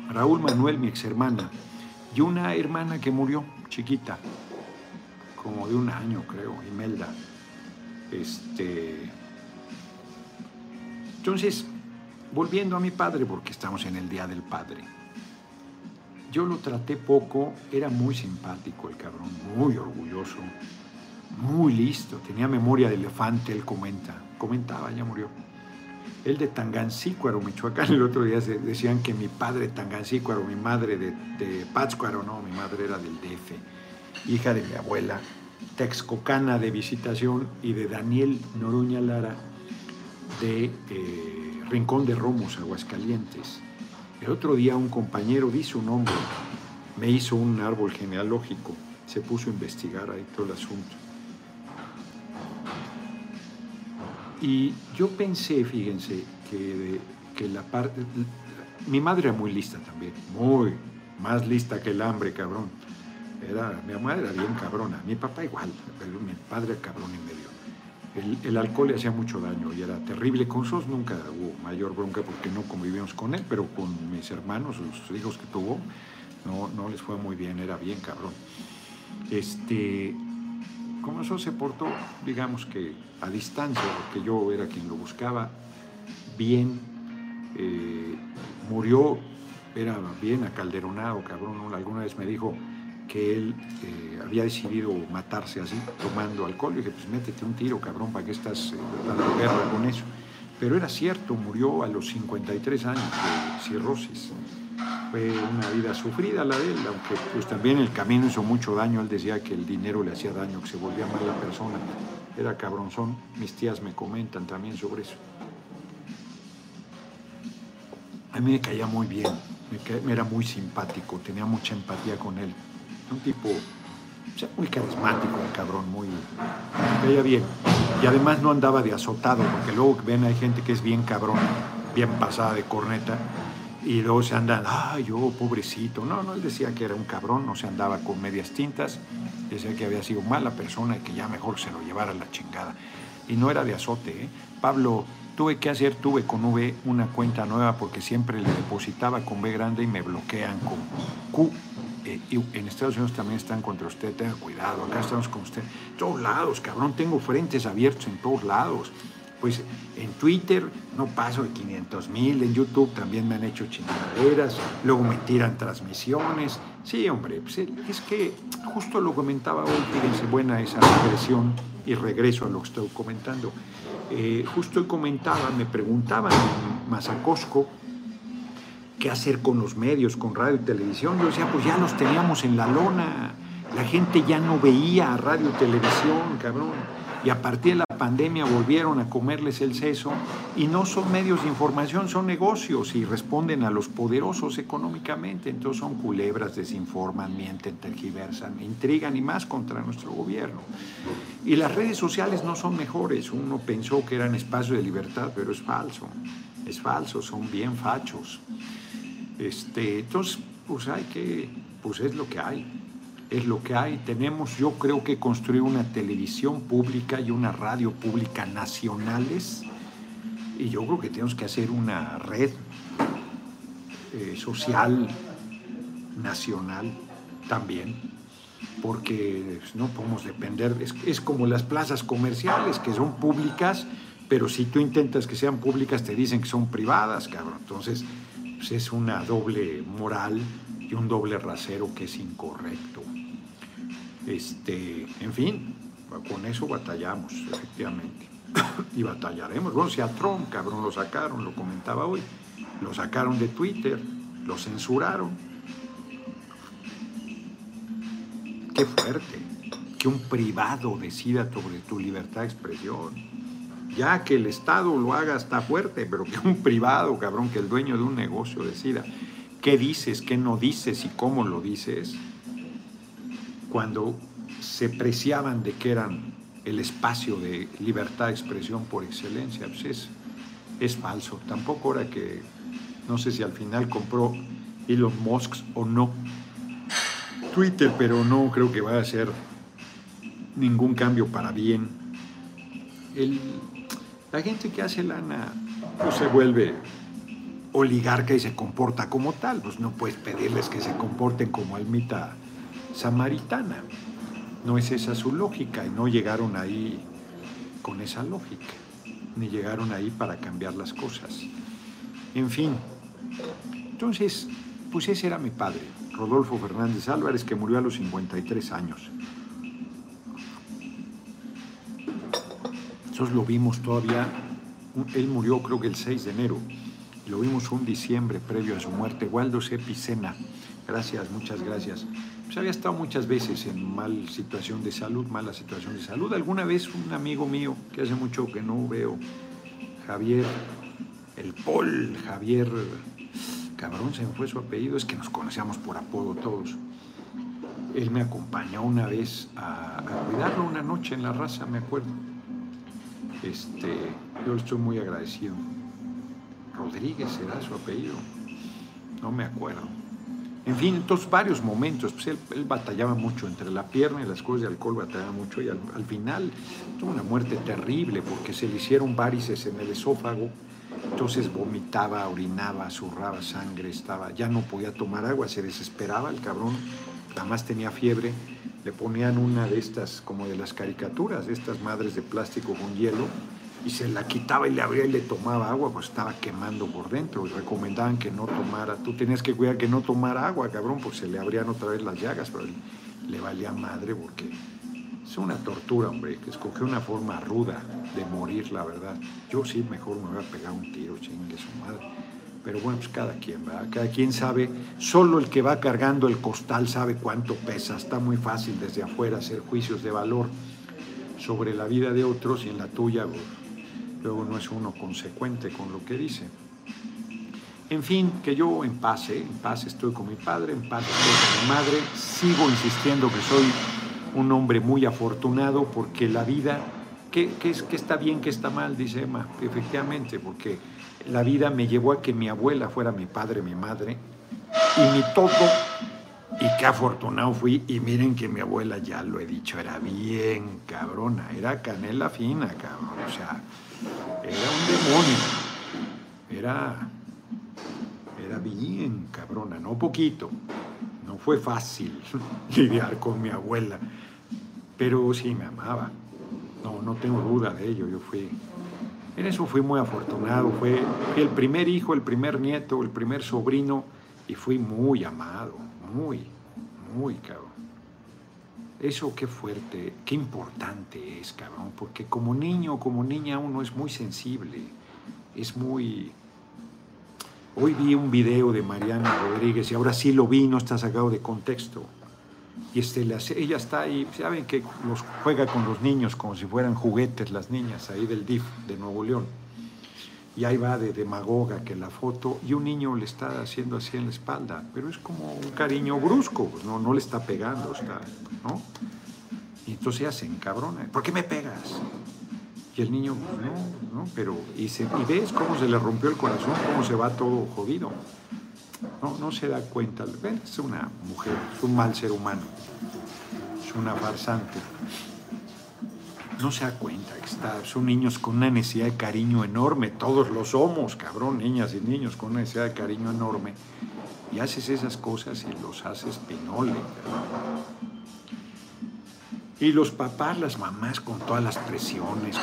Raúl Manuel, mi ex hermana, y una hermana que murió, chiquita, como de un año creo, Imelda. Este. Entonces, volviendo a mi padre, porque estamos en el Día del Padre. Yo lo traté poco, era muy simpático el cabrón, muy orgulloso, muy listo, tenía memoria de elefante, él comenta, comentaba, ya murió el de Tangancícuaro, Michoacán. El otro día decían que mi padre Tangancícuaro, mi madre de, de Pátzcuaro, no, mi madre era del DF. hija de mi abuela, texcocana de visitación, y de Daniel Noruña Lara, de eh, Rincón de Romos, Aguascalientes. El otro día un compañero di su nombre, me hizo un árbol genealógico, se puso a investigar ahí todo el asunto. Y yo pensé, fíjense, que, que la parte... Mi madre era muy lista también, muy más lista que el hambre, cabrón. Era, mi madre era bien cabrona, mi papá igual, pero mi padre cabrón y medio. El, alcohol le hacía mucho daño y era terrible. Con sus nunca hubo mayor bronca porque no convivíamos con él, pero con mis hermanos, los hijos que tuvo, no, no les fue muy bien, era bien cabrón. Este, como eso se portó, digamos que a distancia, porque yo era quien lo buscaba, bien, eh, murió, era bien acalderonado, cabrón. Alguna vez me dijo, que él eh, había decidido matarse así, tomando alcohol. Y dije, pues métete un tiro, cabrón, ¿para qué estás eh, dando guerra con eso? Pero era cierto, murió a los 53 años de cirrosis. Fue una vida sufrida la de él, aunque pues también el camino hizo mucho daño. Él decía que el dinero le hacía daño, que se volvía mala persona. Era cabronzón. Mis tías me comentan también sobre eso. A mí me caía muy bien, me era muy simpático, tenía mucha empatía con él un tipo muy carismático, un cabrón, muy... veía bien. Y además no andaba de azotado, porque luego ven hay gente que es bien cabrón, bien pasada de corneta, y luego se andan, ah, yo, pobrecito. No, no, él decía que era un cabrón, no se andaba con medias tintas, decía que había sido mala persona y que ya mejor se lo llevara la chingada. Y no era de azote, ¿eh? Pablo, tuve que hacer, tuve con V una cuenta nueva porque siempre le depositaba con B grande y me bloquean con Q eh, en Estados Unidos también están contra usted, tenga cuidado, acá estamos con usted. Todos lados, cabrón, tengo frentes abiertos en todos lados. Pues en Twitter no paso de 500 mil, en YouTube también me han hecho chingaderas, luego me tiran transmisiones. Sí, hombre, pues es que justo lo comentaba hoy, fíjense, buena esa regresión y regreso a lo que estoy comentando. Eh, justo comentaba, me preguntaban en Mazacosco, qué hacer con los medios, con radio y televisión. Yo decía, pues ya los teníamos en la lona. La gente ya no veía radio y televisión, cabrón. Y a partir de la pandemia volvieron a comerles el seso. Y no son medios de información, son negocios y responden a los poderosos económicamente. Entonces son culebras, desinforman, mienten, tergiversan, intrigan y más contra nuestro gobierno. Y las redes sociales no son mejores. Uno pensó que eran espacios de libertad, pero es falso. Es falso, son bien fachos. Este, entonces, pues hay que, pues es lo que hay, es lo que hay. Tenemos, yo creo que construir una televisión pública y una radio pública nacionales, y yo creo que tenemos que hacer una red eh, social nacional también, porque no podemos depender, es, es como las plazas comerciales que son públicas, pero si tú intentas que sean públicas te dicen que son privadas, cabrón. Entonces, pues, es una doble moral y un doble rasero que es incorrecto. Este, en fin, con eso batallamos, efectivamente. y batallaremos. Bueno, si a Trump, cabrón, lo sacaron, lo comentaba hoy, lo sacaron de Twitter, lo censuraron. Qué fuerte, que un privado decida sobre tu libertad de expresión ya que el Estado lo haga está fuerte, pero que un privado, cabrón, que el dueño de un negocio decida qué dices, qué no dices y cómo lo dices, cuando se preciaban de que eran el espacio de libertad de expresión por excelencia, pues es, es falso. Tampoco ahora que, no sé si al final compró Elon Musk o no Twitter, pero no creo que vaya a ser ningún cambio para bien. La gente que hace lana pues se vuelve oligarca y se comporta como tal, pues no puedes pedirles que se comporten como almita samaritana. No es esa su lógica y no llegaron ahí con esa lógica, ni llegaron ahí para cambiar las cosas. En fin, entonces, pues ese era mi padre, Rodolfo Fernández Álvarez, que murió a los 53 años. Nosotros lo vimos todavía, él murió creo que el 6 de enero, lo vimos un diciembre previo a su muerte, Waldo Sepicena, gracias, muchas gracias. pues había estado muchas veces en mal situación de salud, mala situación de salud. Alguna vez un amigo mío, que hace mucho que no veo, Javier, el Paul, Javier, cabrón, se me fue su apellido, es que nos conocíamos por apodo todos. Él me acompañó una vez a, cuidarlo una noche en la raza, me acuerdo. Este, yo estoy muy agradecido. Rodríguez será su apellido, no me acuerdo. En fin, entonces varios momentos, pues él, batallaba mucho entre la pierna y las cosas de alcohol, batallaba mucho y al, final tuvo una muerte terrible porque se le hicieron varices en el esófago, entonces vomitaba, orinaba, zurraba sangre, estaba, ya no podía tomar agua, se desesperaba el cabrón, nada más tenía fiebre, le ponían una de estas, como de las caricaturas, de estas madres de plástico con hielo, y se la quitaba y le abría y le tomaba agua, pues estaba quemando por dentro. Y recomendaban que no tomara, tú tenías que cuidar que no tomara agua, cabrón, porque se le abrían otra vez las llagas, pero le valía madre porque es una tortura, hombre, que escogió una forma ruda de morir, la verdad. Yo sí, mejor me voy a pegar un tiro, chingue su madre. Pero bueno, pues cada quien, ¿verdad? Cada quien sabe, solo el que va cargando el costal sabe cuánto pesa. Está muy fácil desde afuera hacer juicios de valor sobre la vida de otros y en la tuya, pues, luego no es uno consecuente con lo que dice. En fin, que yo en paz, ¿eh? en paz estoy con mi padre, en paz estoy con mi madre, sigo insistiendo que soy un hombre muy afortunado porque la vida, ¿qué, es, qué está bien, qué está mal? Dice Emma, efectivamente, porque la vida me llevó a que mi abuela fuera mi padre, mi madre, y mi todo, y qué afortunado fui, y miren que mi abuela, ya lo he dicho, era bien cabrona, era canela fina, cabrón, o sea, era un demonio. Era, era bien cabrona, no poquito. No fue fácil lidiar con mi abuela, pero sí me amaba. No, no tengo duda de ello. Yo fui, en eso fui muy afortunado. Fue, el primer hijo, el primer nieto, el primer sobrino y fui muy amado, muy, muy cabrón. Eso qué fuerte, qué importante es, cabrón, porque como niño como niña uno es muy sensible, es muy... Hoy vi un video de Mariana Rodríguez y ahora sí lo vi, no está sacado de contexto. Y este, ella está ahí, saben que los juega con los niños como si fueran juguetes las niñas ahí del DIF de Nuevo León. Y ahí va de demagoga que la foto, y un niño le está haciendo así en la espalda, pero es como un cariño brusco, pues no, no le está pegando, está, ¿no? Y entonces ella se encabrona, ¿por qué me pegas? Y el niño, no, no, pero, y, y ves cómo se le rompió el corazón, cómo se va todo jodido. No, no se da cuenta, es una mujer, es un mal ser humano, es una farsante no se da cuenta está, son niños con una necesidad de cariño enorme, todos lo somos, cabrón, niñas y niños con una necesidad de cariño enorme. Y haces esas cosas y los haces pinole. Y los papás, las mamás con todas las presiones,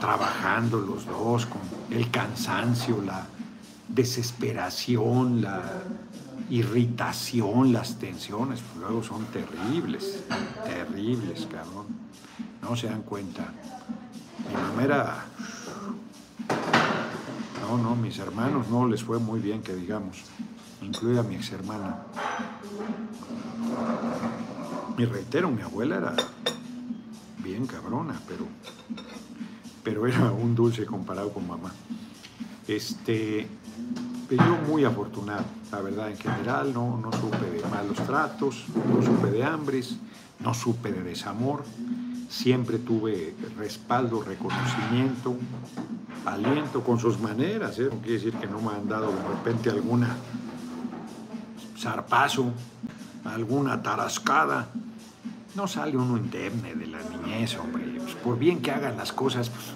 trabajando los dos, con el cansancio, la desesperación, la irritación, las tensiones, pues luego son terribles, terribles, cabrón no se dan cuenta. Mi mamá era... No, no, mis hermanos no les fue muy bien, que digamos, incluida mi ex hermana. Y reitero, mi abuela era bien cabrona, pero, pero era un dulce comparado con mamá. Este, yo muy afortunado, la verdad, en general, no, no supe de malos tratos, no supe de hambres, no supe de desamor siempre tuve respaldo, reconocimiento, aliento con sus maneras, ¿eh? no quiere decir que no me han dado de repente alguna zarpazo, alguna tarascada. No sale uno indemne de la niñez, hombre. Pues por bien que hagan las cosas, pues,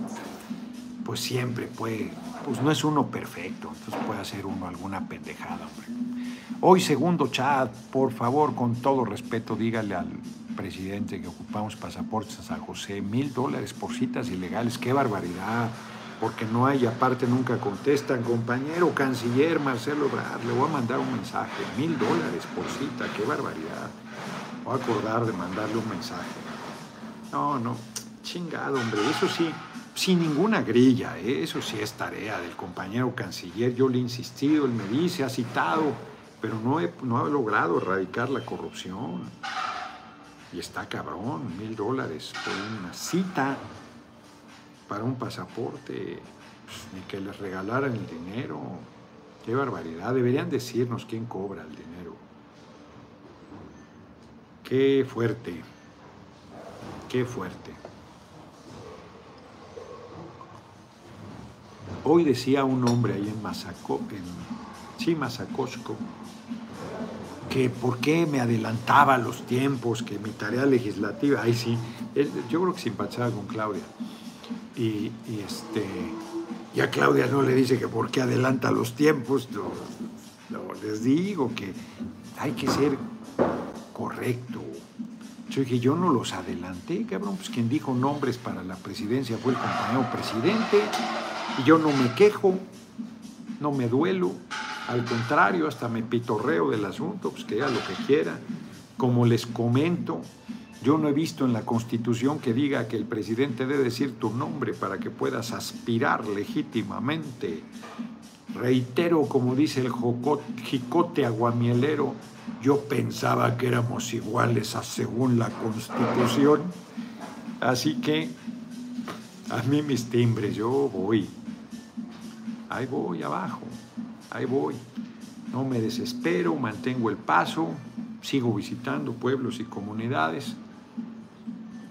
pues, siempre puede, pues no es uno perfecto, entonces puede hacer uno alguna pendejada, hombre. Hoy, segundo chat, por favor, con todo respeto, dígale al presidente, que ocupamos pasaportes a San José, mil dólares por citas ilegales, qué barbaridad, porque no hay, aparte nunca contestan, compañero canciller Marcelo Ebrard, le voy a mandar un mensaje, mil dólares por cita, qué barbaridad, voy a acordar de mandarle un mensaje. No, no, chingado, hombre, eso sí, sin ninguna grilla, ¿eh? eso sí es tarea del compañero canciller, yo le he insistido, él me dice, ha citado, pero no, no ha logrado erradicar la corrupción. Y está cabrón, mil dólares por una cita para un pasaporte, pues, ni que les regalaran el dinero. Qué barbaridad, deberían decirnos quién cobra el dinero. Qué fuerte, qué fuerte. Hoy decía un hombre ahí en Mazaco, en sí, que por qué me adelantaba los tiempos, que mi tarea legislativa, ahí sí, yo creo que simpatizaba con Claudia. Y, este, ya Claudia no le dice que por qué adelanta los tiempos, les digo que hay que ser correcto. Yo dije, yo no los adelanté, cabrón, pues quien dijo nombres para la presidencia fue el compañero presidente, y yo no me quejo, no me duelo, al contrario, hasta me pitorreo del asunto, pues que haga lo que quiera. Como les comento, yo no he visto en la Constitución que diga que el presidente debe decir tu nombre para que puedas aspirar legítimamente. Reitero, como dice el jicote aguamielero, yo pensaba que éramos iguales según la Constitución. Así que a mí mis timbres, yo voy. Ahí voy abajo ahí voy. No me desespero, mantengo el paso, sigo visitando pueblos y comunidades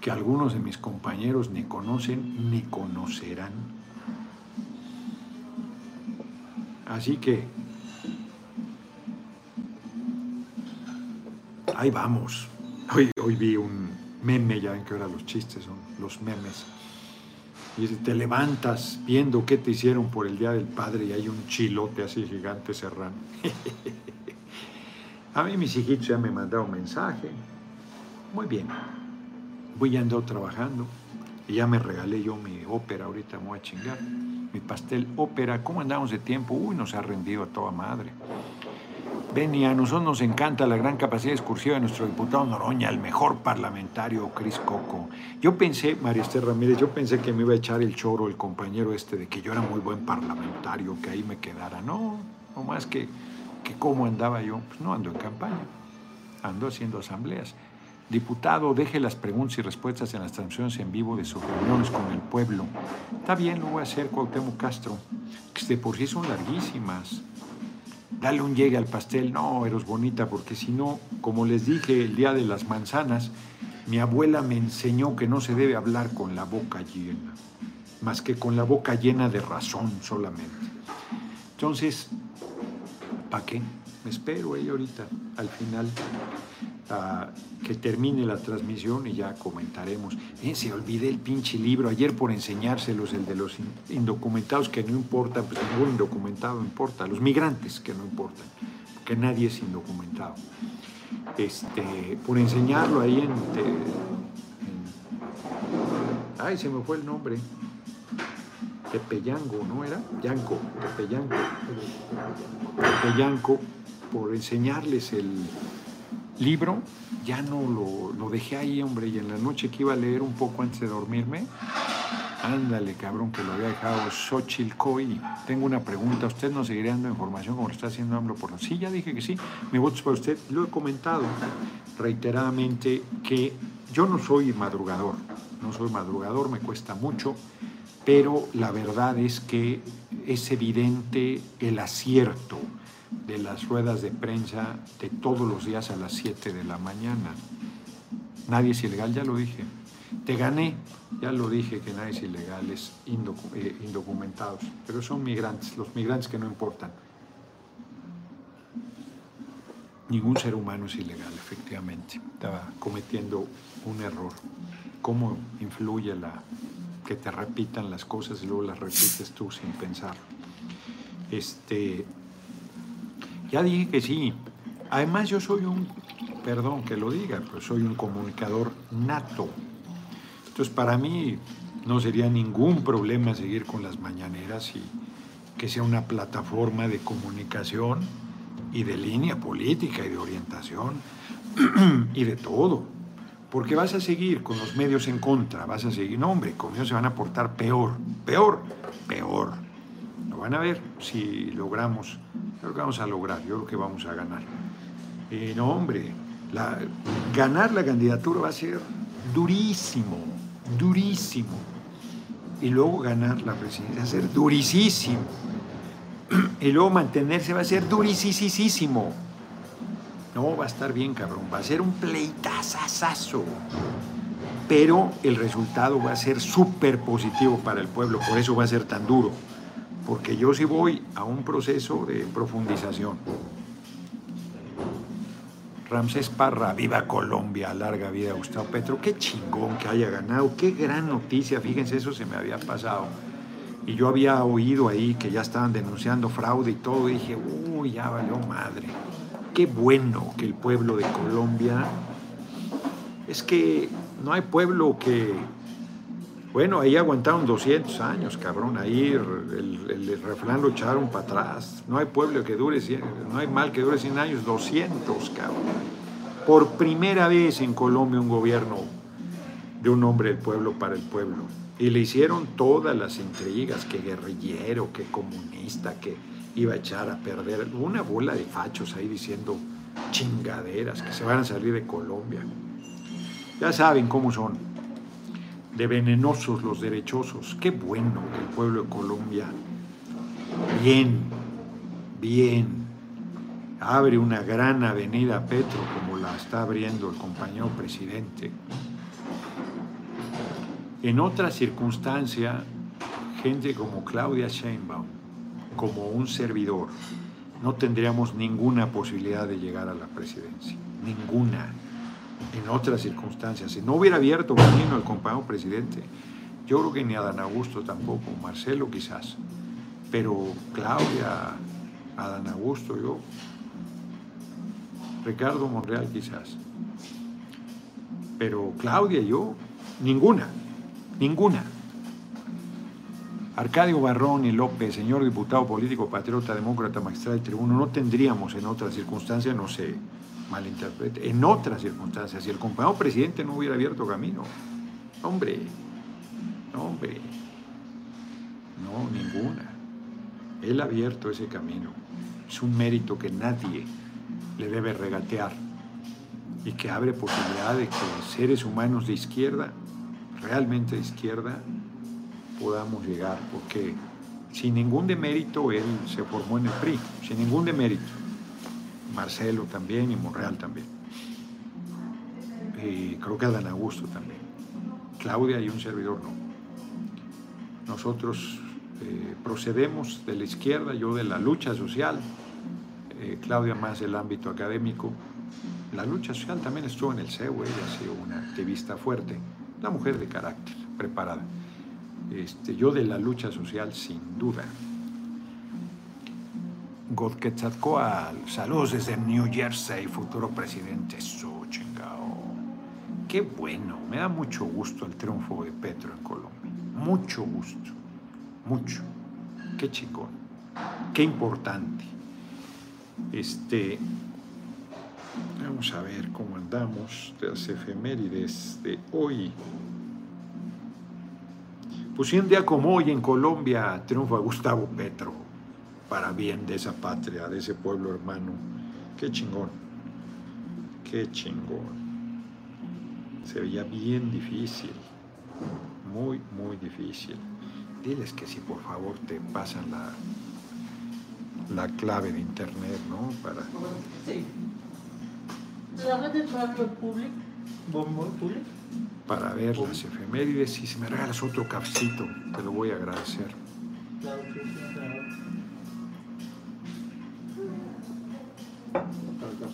que algunos de mis compañeros ni conocen ni conocerán. Así que ahí vamos. Hoy, hoy vi un meme, ya ven que ahora los chistes son los memes y te levantas viendo qué te hicieron por el Día del Padre y hay un chilote así gigante serrano. a mí mis hijitos ya me mandaron mensaje. Muy bien. Voy ya ando trabajando y ya me regalé yo mi ópera, ahorita me voy a chingar. Mi pastel ópera. ¿Cómo andamos de tiempo? Uy, nos ha rendido a toda madre. Beni, a nosotros nos encanta la gran capacidad discursiva de nuestro diputado Noroña, el mejor parlamentario, Cris Coco. Yo pensé, María Esther Ramírez, yo pensé que me iba a echar el choro el compañero este de que yo era muy buen parlamentario, que ahí me quedara. No, no más que, que cómo andaba yo. Pues no ando en campaña, ando haciendo asambleas. Diputado, deje las preguntas y respuestas en las transmisiones en vivo de sus reuniones con el pueblo. Está bien, lo voy a hacer, Cuauhtémoc Castro, que de por sí son larguísimas dale un llegue al pastel, no, eres bonita, porque si no, como les dije el día de las manzanas, mi abuela me enseñó que no se debe hablar con la boca llena, más que con la boca llena de razón solamente. Entonces, ¿para qué? Me espero ahí ahorita, al final que termine la transmisión y ya comentaremos. Eh, se olvidé el pinche libro ayer por enseñárselos, el de los indocumentados que no importa, pues ningún indocumentado importa, los migrantes que no importan, que nadie es indocumentado. Este, por enseñarlo ahí en, Ay, se me fue el nombre. Tepeyango, ¿no era? Yanco, Tepeyanco. Tepeyanco, por enseñarles el, libro, ya no lo, dejé ahí, hombre, y en la noche que iba a leer un poco antes de dormirme, ándale, cabrón, que lo había dejado Xochitl Coy. Tengo una pregunta, ¿usted nos seguiría dando información como lo está haciendo AMLO por Sí, ya dije que sí, mi voto es para usted. Lo he comentado reiteradamente que yo no soy madrugador, no soy madrugador, me cuesta mucho, pero la verdad es que es evidente el acierto de las ruedas de prensa de todos los días a las 7 de la mañana. Nadie es ilegal, ya lo dije. Te gané, ya lo dije que nadie es ilegal, es eh, indocumentados, pero son migrantes, los migrantes que no importan. Ningún ser humano es ilegal, efectivamente. Estaba cometiendo un error. ¿Cómo influye la que te repitan las cosas y luego las repites tú sin pensar? Este, ya dije que sí. Además yo soy un, perdón que lo diga, pero soy un comunicador nato. Entonces para mí no sería ningún problema seguir con las mañaneras y que sea una plataforma de comunicación y de línea política y de orientación y de todo. Porque vas a seguir con los medios en contra, vas a seguir, no hombre, con ellos se van a portar peor, peor, peor. Lo van a ver si logramos Creo que vamos a lograr, yo creo que vamos a ganar. Y no, hombre, ganar la candidatura va a ser durísimo, durísimo. Y luego ganar la presidencia va a ser durísimo. Y luego mantenerse va a ser durísimo. No, va a estar bien, cabrón. Va a ser un pleitazazazo. Pero el resultado va a ser súper positivo para el pueblo. Por eso va a ser tan duro. Porque yo sí voy a un proceso de profundización. Ramsés Parra, viva Colombia, larga vida Gustavo Petro. Qué chingón que haya ganado, qué gran noticia. Fíjense, eso se me había pasado. Y yo había oído ahí que ya estaban denunciando fraude y todo. Y dije, uy, ya valió madre. Qué bueno que el pueblo de Colombia. Es que no hay pueblo que. Bueno, ahí aguantaron 200 años, cabrón. Ahí el, el, refrán lo echaron para atrás. No hay pueblo que dure 100, no hay mal que dure 100 años, 200, cabrón. Por primera vez en Colombia un gobierno de un hombre del pueblo para el pueblo. Y le hicieron todas las intrigas, que guerrillero, que comunista, que iba a echar a perder. Una bola de fachos ahí diciendo chingaderas, que se van a salir de Colombia. Ya saben cómo son, de venenosos los derechosos. Qué bueno el pueblo de Colombia, bien, bien, abre una gran avenida Petro como la está abriendo el compañero presidente en otra circunstancia, gente como Claudia Sheinbaum, como un servidor, no tendríamos ninguna posibilidad de llegar a la presidencia. Ninguna. En otras circunstancias. Si no hubiera abierto camino el compañero presidente, yo creo que ni Adán Augusto tampoco, Marcelo quizás. Pero Claudia, Adán Augusto, yo, Ricardo Monreal quizás. Pero Claudia yo, ninguna. Ninguna. Arcadio Barrón y López, señor diputado político, patriota, demócrata, magistrado y tribuno, no tendríamos en otras circunstancias, no se malinterprete, en otras circunstancias, si el compañero presidente no hubiera abierto camino, hombre, hombre, no, ninguna. Él ha abierto ese camino. Es un mérito que nadie le debe regatear y que abre posibilidad de que seres humanos de izquierda realmente de izquierda podamos llegar, porque sin ningún demérito él se formó en el PRI, sin ningún demérito. Marcelo también y Monreal también. Y creo que Adán Augusto también. Claudia y un servidor no. Nosotros eh, procedemos de la izquierda, yo de la lucha social, eh, Claudia más del ámbito académico. La lucha social también estuvo en el CEU, ella ha sido una activista fuerte una mujer de carácter, preparada. Este, yo de la lucha social, sin duda. Godquetzalcoatl, saludos desde New Jersey, futuro presidente. Su chingao. Qué bueno, me da mucho gusto el triunfo de Petro en Colombia. Mucho gusto, mucho. Qué chingón, qué importante. Este, Vamos a ver cómo andamos de las efemérides de hoy. Pues un día como hoy en Colombia triunfa Gustavo Petro, para bien de esa patria, de ese pueblo hermano. Qué chingón, qué chingón. Se veía bien difícil, muy, muy difícil. Diles que si por favor te pasan la, la clave de internet, ¿no? Para... Sí. Para ver las efemérides y si me regalas otro cafecito, te lo voy a agradecer.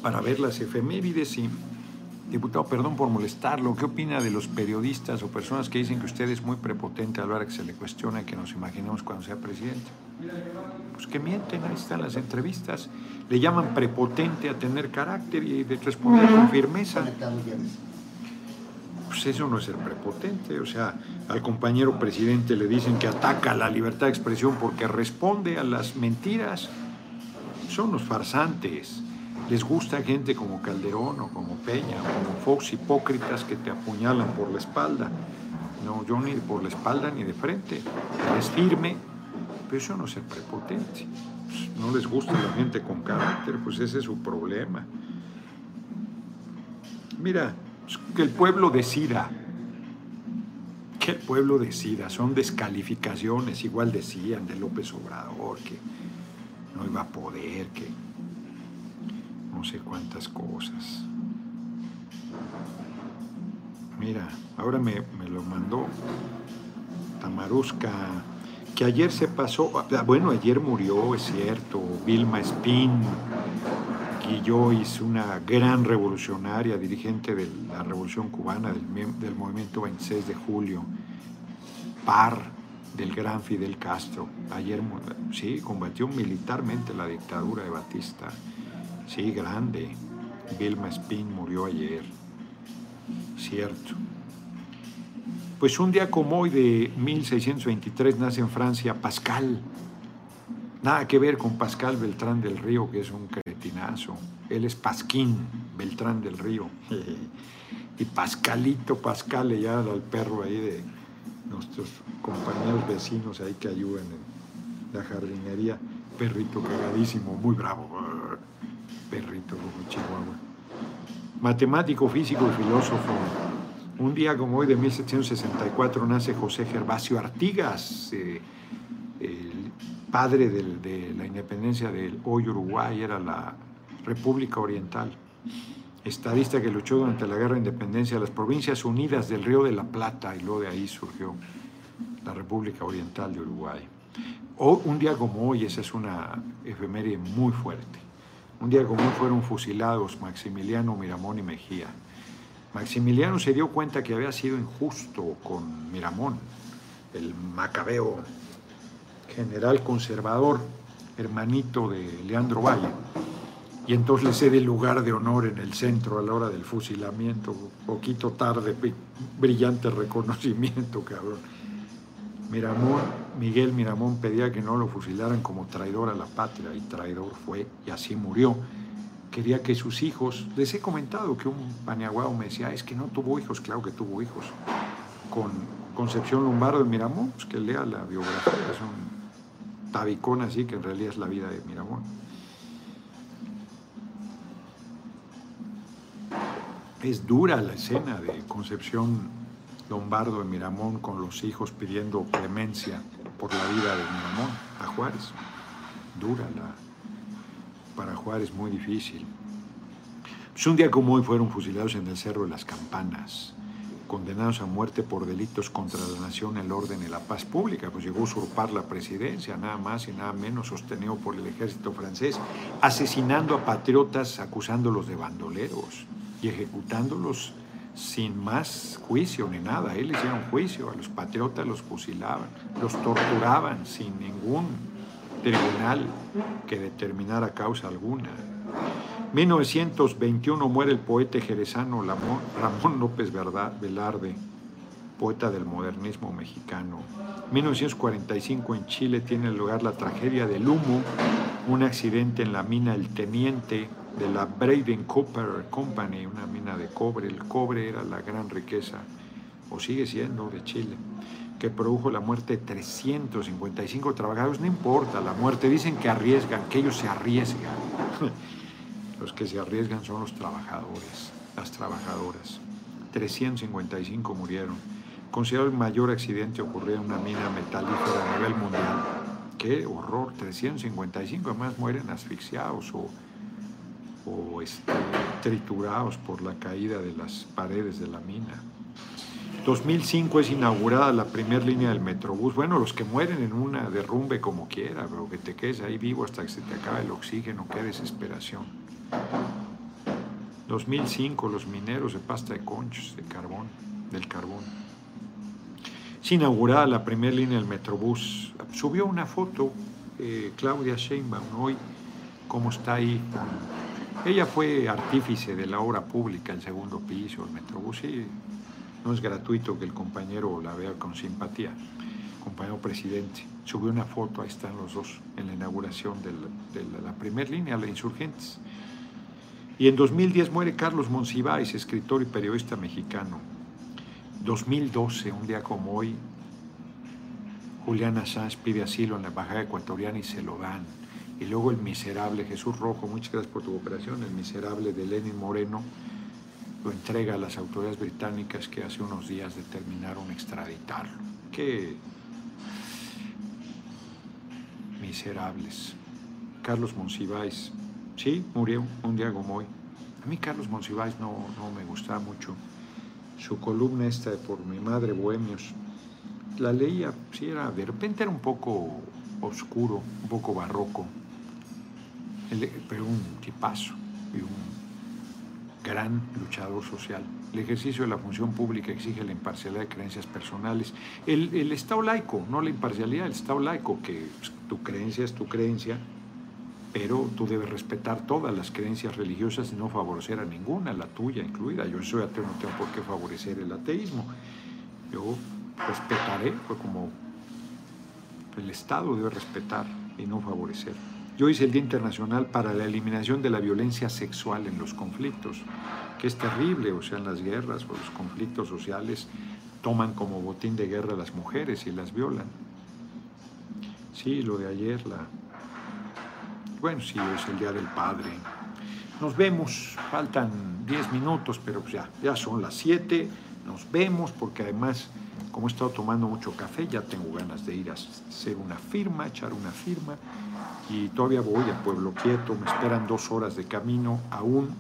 Para ver las efemérides y Diputado, perdón por molestarlo. ¿Qué opina de los periodistas o personas que dicen que usted es muy prepotente a la hora que se le cuestiona y que nos imaginemos cuando sea presidente? Pues que mienten, ahí están las entrevistas. Le llaman prepotente a tener carácter y de responder con firmeza. Pues eso no es ser prepotente. O sea, al compañero presidente le dicen que ataca la libertad de expresión porque responde a las mentiras. Son los farsantes. Les gusta gente como Calderón o como Peña o como Fox, hipócritas que te apuñalan por la espalda. No, yo ni por la espalda ni de frente. Es firme, pero eso no es ser prepotente. pues, no les gusta la gente con carácter, pues ese es su problema. Mira, pues, que el pueblo decida, que el pueblo decida, son descalificaciones, igual decían de López Obrador, que no iba a poder, que no sé cuántas cosas. Mira, ahora me, me lo mandó Tamarusca que ayer se pasó, ah, bueno, ayer murió, es cierto, Vilma Espín, Guillois, una gran revolucionaria, dirigente de la Revolución Cubana, del, del movimiento 26 de julio, par del gran Fidel Castro. Ayer, sí, combatió militarmente la dictadura de Batista. Sí, grande. Vilma Espín murió ayer. Cierto. Pues un día como hoy de 1623 nace en Francia Pascal. Nada que ver con Pascal Beltrán del Río, que es un cretinazo. Él es Pasquín Beltrán del Río. Y Pascalito Pascal, ya al perro ahí de nuestros compañeros vecinos ahí que ayudan en la jardinería. Perrito cagadísimo, muy bravo. Perrito como Chihuahua. Matemático, físico y filósofo un día como hoy de 1764 nace José Gervasio Artigas, eh, el padre de la independencia del hoy Uruguay, era la República Oriental, estadista que luchó durante la Guerra de Independencia de las Provincias Unidas del Río de la Plata y luego de ahí surgió la República Oriental de Uruguay. O, un día como hoy, esa es una efeméride muy fuerte. Un día como hoy fueron fusilados Maximiliano Miramón y Mejía. Maximiliano se dio cuenta que había sido injusto con Miramón, el macabeo general conservador, hermanito de Leandro Valle, y entonces le cede el lugar de honor en el centro a la hora del fusilamiento, poquito tarde, brillante reconocimiento, cabrón. Miramón, Miguel Miramón pedía que no lo fusilaran como traidor a la patria, y traidor fue, y así murió. Quería que sus hijos, les he comentado que un paniaguao me decía, es que no tuvo hijos, claro que tuvo hijos, con Concepción Lombardo de Miramón, pues que lea la biografía, es un tabicón así que en realidad es la vida de Miramón. Es dura la escena de Concepción Lombardo de Miramón con los hijos pidiendo clemencia por la vida de Miramón a Juárez. Dura la, para Juárez muy difícil. Pues un día como hoy fueron fusilados en el Cerro de las Campanas, condenados a muerte por delitos contra la nación, el orden y la paz pública, pues llegó a usurpar la presidencia, nada más y nada menos, sostenido por el ejército francés, asesinando a patriotas, acusándolos de bandoleros y ejecutándolos sin más juicio ni nada. Él hicieron juicio, a los patriotas los fusilaban, los torturaban sin ningún tribunal que determinara causa alguna. 1921 muere el poeta jerezano Ramón López Velarde, poeta del modernismo mexicano. 1945 en Chile tiene lugar la tragedia del humo, un accidente en la mina El Teniente de la Braden Copper Company, una mina de cobre. El cobre era la gran riqueza, o sigue siendo, de Chile que produjo la muerte de 355 trabajadores. No importa la muerte, dicen que arriesgan, que ellos se arriesgan. Los que se arriesgan son los trabajadores, las trabajadoras. 355 murieron. Considerado el mayor accidente ocurrido en una mina metalífera a nivel mundial. Qué horror, 355 además mueren asfixiados o, o este, triturados por la caída de las paredes de la mina. 2005 es inaugurada la primera línea del Metrobús. Bueno, los que mueren en una derrumbe como quiera, pero que te quedes ahí vivo hasta que se te acabe el oxígeno, qué desesperación. 2005, los mineros de pasta de conchos, de carbón, del carbón. Es inaugurada la primera línea del Metrobús. Subió una foto eh, Claudia Sheinbaum hoy, cómo está ahí. Ella fue artífice de la obra pública, el segundo piso, el Metrobús, y no es gratuito que el compañero la vea con simpatía. Compañero presidente, subió una foto, ahí están los dos, en la inauguración de la, primera línea, la Insurgentes. Y en 2010 muere Carlos Monsiváis, escritor y periodista mexicano. 2012, un día como hoy, Julián Assange pide asilo en la embajada ecuatoriana y se lo dan. Y luego el miserable Jesús Rojo, muchas gracias por tu cooperación, el miserable de Lenin Moreno, lo entrega a las autoridades británicas que hace unos días determinaron extraditarlo. Qué miserables. Carlos Monsiváis, sí, murió un día como hoy. A mí Carlos Monsiváis no, no me gustaba mucho. Su columna esta de Por mi madre, Bohemios, la leía, sí, era, de repente era un poco oscuro, un poco barroco, pero un tipazo y un gran luchador social. El ejercicio de la función pública exige la imparcialidad de creencias personales. El, el Estado laico, no la imparcialidad, el Estado laico, que pues, tu creencia es tu creencia, pero tú debes respetar todas las creencias religiosas y no favorecer a ninguna, la tuya incluida. Yo soy ateo, no tengo por qué favorecer el ateísmo. Yo respetaré, fue como el Estado debe respetar y no favorecer. Yo hice el Día Internacional para la Eliminación de la Violencia Sexual en los conflictos, que es terrible, o sea, en las guerras o los conflictos sociales toman como botín de guerra a las mujeres y las violan. Sí, lo de ayer, la... Bueno, sí, es el Día del Padre. Nos vemos, faltan 10 minutos, pero ya, ya son las 7, nos vemos porque además como he estado tomando mucho café, ya tengo ganas de ir a hacer una firma, echar una firma. Y todavía voy a Pueblo Quieto, me esperan dos horas de camino aún.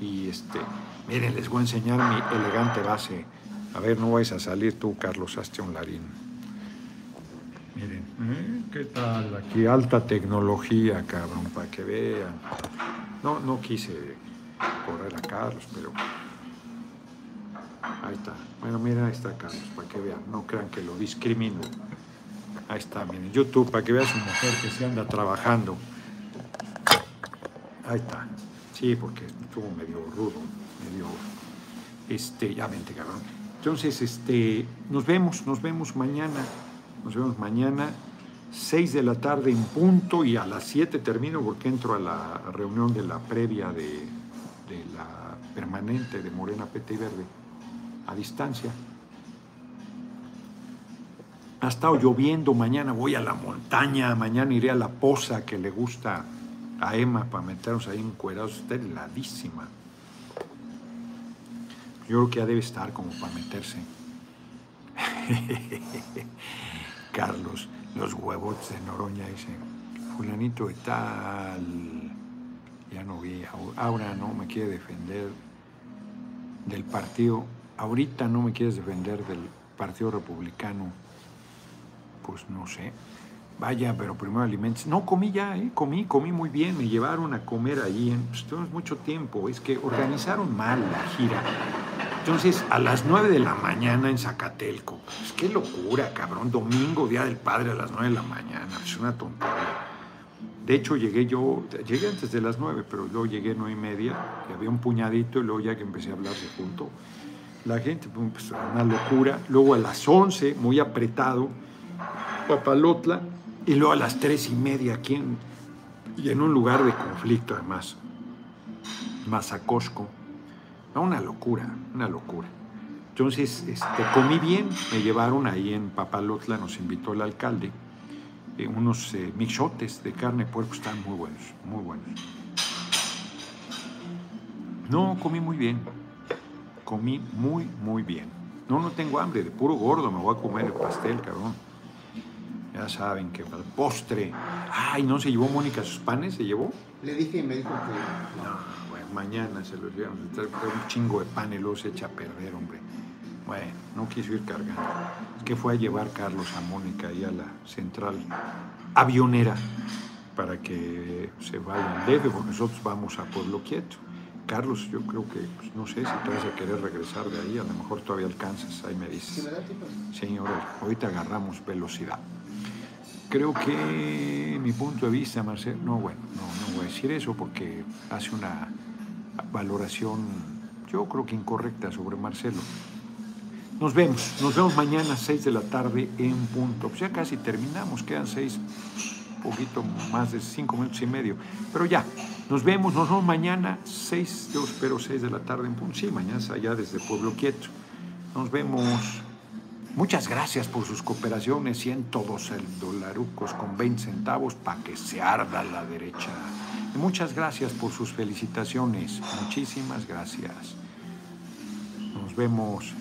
Y este, miren, les voy a enseñar mi elegante base. A ver, no vais a salir tú, Carlos un Larín. Miren, ¿eh? ¿qué tal? Aquí alta tecnología, cabrón, para que vean. No, no quise correr a Carlos, pero Ahí está. Bueno, mira, ahí está Carlos, para que vean. No crean que lo discrimino. Ahí está, miren. YouTube, para que vean su mujer que se anda trabajando. Ahí está. Sí, porque estuvo medio rudo, medio... Este, ya vente, cabrón. Entonces, este, nos vemos, nos vemos mañana. Nos vemos mañana, 6 de la tarde en punto y a las 7 termino porque entro a la reunión de la previa de, la permanente de Morena PT Verde a distancia. Ha estado lloviendo, mañana voy a la montaña, mañana iré a la poza que le gusta a Emma para meternos ahí encuerados. Está heladísima. Yo creo que ya debe estar como para meterse. Carlos, los huevos de Noroña, dice, fulanito de tal, ya no vi, ahora no me quiere defender del partido ahorita no me quieres defender del Partido Republicano, pues no sé. Vaya, pero primero alimentes. No, comí ya, ¿eh? comí, comí muy bien. Me llevaron a comer allí. En, pues tuvimos mucho tiempo. Es que organizaron mal la gira. Entonces, a las 9 de la mañana en Zacatelco. Pues qué locura, cabrón. Domingo, Día del Padre, a las 9 de la mañana. Es una tontería. De hecho, llegué yo, llegué antes de las 9, pero luego llegué a 9 y media, y había un puñadito, y luego ya que empecé a hablar se junto la gente, pues, una locura. Luego a las 11, muy apretado, Papalotla, y luego a las 3 y media aquí en, y en un lugar de conflicto además, Mazacosco. Una locura, una locura. Entonces, este, comí bien, me llevaron ahí en Papalotla, nos invitó el alcalde, eh, unos eh, mixotes de carne de puerco, están muy buenos, muy buenos. No, comí muy bien comí muy, muy bien. No, no tengo hambre, de puro gordo me voy a comer el pastel, cabrón. Ya saben que el postre. Ay, ¿no se llevó Mónica sus panes? ¿Se llevó? Le dije y me dijo que. No, bueno, mañana se los llevan. Un chingo de pan y luego se echa a perder, hombre. Bueno, no quiso ir cargando. Es que fue a llevar Carlos a Mónica ahí a la central avionera para que se vayan leve, porque nosotros vamos a Pueblo Quieto. Carlos, yo creo que, pues, no sé si te vas a querer regresar de ahí, a lo mejor todavía alcanzas, ahí me dices. Señor, ahorita agarramos velocidad. Creo que mi punto de vista, Marcelo, no, bueno, no, no voy a decir eso porque hace una valoración, yo creo que incorrecta sobre Marcelo. Nos vemos, nos vemos mañana a 6 de la tarde en punto. Pues ya casi terminamos, quedan seis, poquito más de cinco minutos y medio. Pero ya, nos vemos, nos vemos mañana, seis, yo espero seis de la tarde en punto. Sí, mañana allá desde Pueblo Quieto. Nos vemos. Muchas gracias por sus cooperaciones, 112 dolarucos con 20 centavos para que se arda la derecha. Muchas gracias por sus felicitaciones, muchísimas gracias. Nos vemos